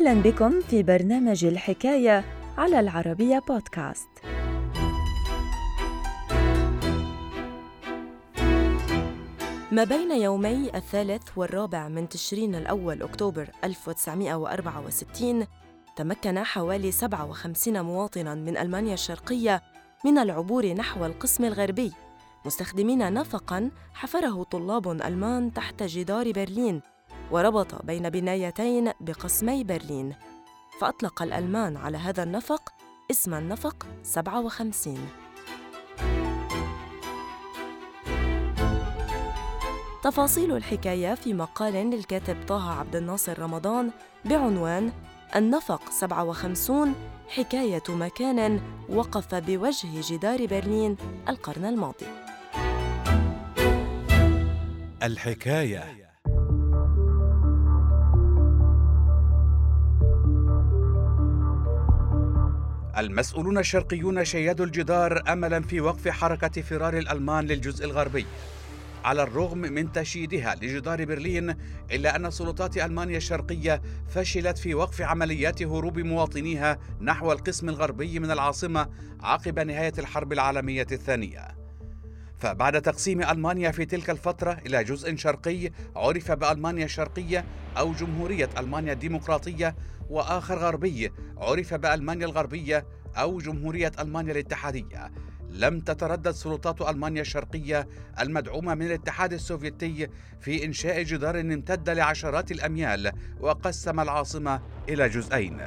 أهلا بكم في برنامج الحكاية على العربية بودكاست. ما بين يومي الثالث والرابع من تشرين الأول أكتوبر 1964 تمكن حوالي 57 مواطناً من ألمانيا الشرقية من العبور نحو القسم الغربي مستخدمين نفقاً حفره طلاب ألمان تحت جدار برلين وربط بين بنايتين بقسمي برلين فأطلق الألمان على هذا النفق اسم النفق 57 تفاصيل الحكاية في مقال للكاتب طه عبد الناصر رمضان بعنوان النفق 57 حكاية مكان وقف بوجه جدار برلين القرن الماضي. الحكاية المسؤولون الشرقيون شيدوا الجدار املا في وقف حركة فرار الألمان للجزء الغربي على الرغم من تشييدها لجدار برلين إلا أن سلطات ألمانيا الشرقية فشلت في وقف عمليات هروب مواطنيها نحو القسم الغربي من العاصمة عقب نهاية الحرب العالمية الثانية. فبعد تقسيم ألمانيا في تلك الفترة إلى جزء شرقي عرف بألمانيا الشرقيه أو جمهورية ألمانيا الديمقراطيه وآخر غربي عرف بألمانيا الغربية أو جمهورية ألمانيا الاتحادية. لم تتردد سلطات ألمانيا الشرقية المدعومة من الاتحاد السوفيتي في إنشاء جدار امتد لعشرات الأميال وقسم العاصمة إلى جزئين.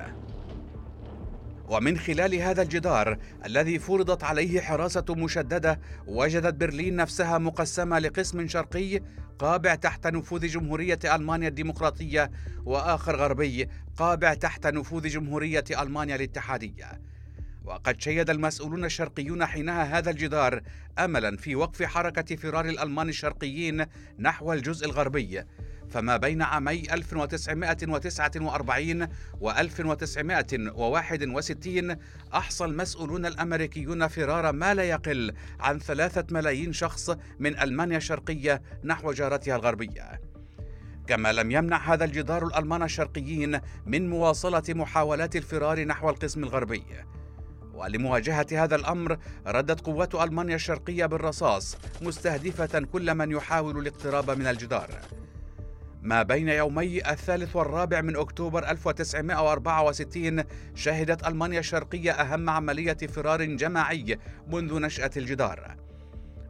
ومن خلال هذا الجدار الذي فرضت عليه حراسة مشددة وجدت برلين نفسها مقسمة لقسم شرقي قابع تحت نفوذ جمهورية ألمانيا الديمقراطية وآخر غربي قابع تحت نفوذ جمهورية ألمانيا الاتحادية. وقد شيد المسؤولون الشرقيون حينها هذا الجدار املا في وقف حركة فرار الألمان الشرقيين نحو الجزء الغربي. فما بين عامي 1949 و 1961 أحصى المسؤولون الأمريكيون فرار ما لا يقل عن ثلاثة ملايين شخص من ألمانيا الشرقية نحو جارتها الغربية. كما لم يمنع هذا الجدار الألمان الشرقيين من مواصلة محاولات الفرار نحو القسم الغربي. ولمواجهة هذا الأمر ردت قوات ألمانيا الشرقية بالرصاص مستهدفة كل من يحاول الاقتراب من الجدار. ما بين يومي الثالث والرابع من أكتوبر 1964 شهدت ألمانيا الشرقية أهم عملية فرار جماعي منذ نشأة الجدار.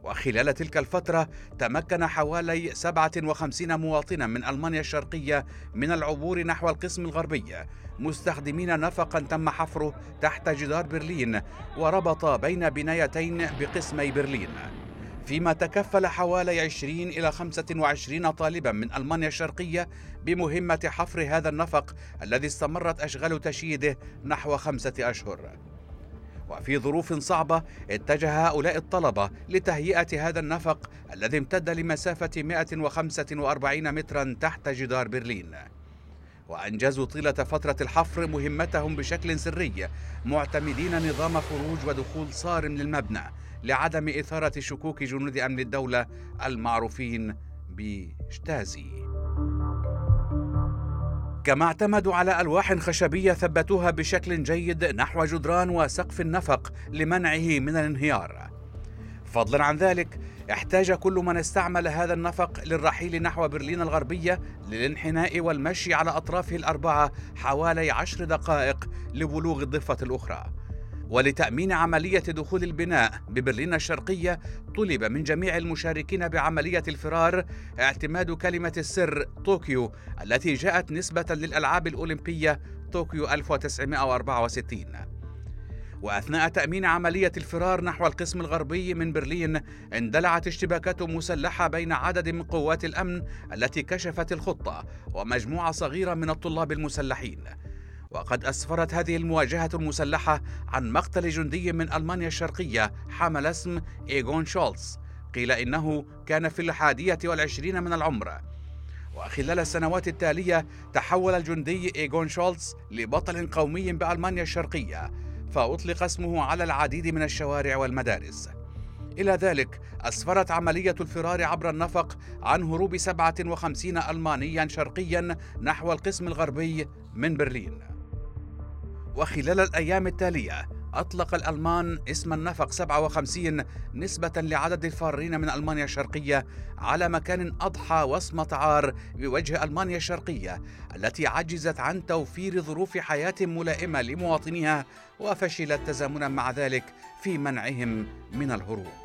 وخلال تلك الفترة تمكن حوالي 57 مواطنا من ألمانيا الشرقية من العبور نحو القسم الغربي مستخدمين نفقا تم حفره تحت جدار برلين وربط بين بنايتين بقسمي برلين. فيما تكفل حوالي 20 إلى 25 طالبا من ألمانيا الشرقية بمهمة حفر هذا النفق الذي استمرت أشغال تشييده نحو خمسة أشهر. وفي ظروف صعبة اتجه هؤلاء الطلبة لتهيئة هذا النفق الذي امتد لمسافة 145 مترا تحت جدار برلين. وأنجزوا طيلة فترة الحفر مهمتهم بشكل سري معتمدين نظام خروج ودخول صارم للمبنى لعدم إثارة شكوك جنود أمن الدولة المعروفين بشتازي. كما اعتمدوا على ألواح خشبية ثبتوها بشكل جيد نحو جدران وسقف النفق لمنعه من الانهيار. فضلا عن ذلك احتاج كل من استعمل هذا النفق للرحيل نحو برلين الغربية للانحناء والمشي على أطرافه الأربعة حوالي عشر دقائق لبلوغ الضفة الأخرى. ولتأمين عملية دخول البناء ببرلين الشرقية طلب من جميع المشاركين بعملية الفرار اعتماد كلمة السر طوكيو التي جاءت نسبة للألعاب الأولمبية طوكيو 1964 وأثناء تأمين عملية الفرار نحو القسم الغربي من برلين اندلعت اشتباكات مسلحة بين عدد من قوات الأمن التي كشفت الخطة ومجموعة صغيرة من الطلاب المسلحين. وقد أسفرت هذه المواجهة المسلحة عن مقتل جندي من ألمانيا الشرقية حمل اسم إيغون شولتز. قيل إنه كان في الحادية والعشرين من العمر. وخلال السنوات التالية تحول الجندي إيغون شولتز لبطل قومي بألمانيا الشرقية فأطلق اسمه على العديد من الشوارع والمدارس. إلى ذلك أسفرت عملية الفرار عبر النفق عن هروب 57 ألمانيا شرقيا نحو القسم الغربي من برلين. وخلال الأيام التالية أطلق الألمان اسم النفق 57 نسبة لعدد الفارين من ألمانيا الشرقية على مكان أضحى وصمة عار بوجه ألمانيا الشرقية التي عجزت عن توفير ظروف حياة ملائمة لمواطنيها وفشلت تزامنا مع ذلك في منعهم من الهروب.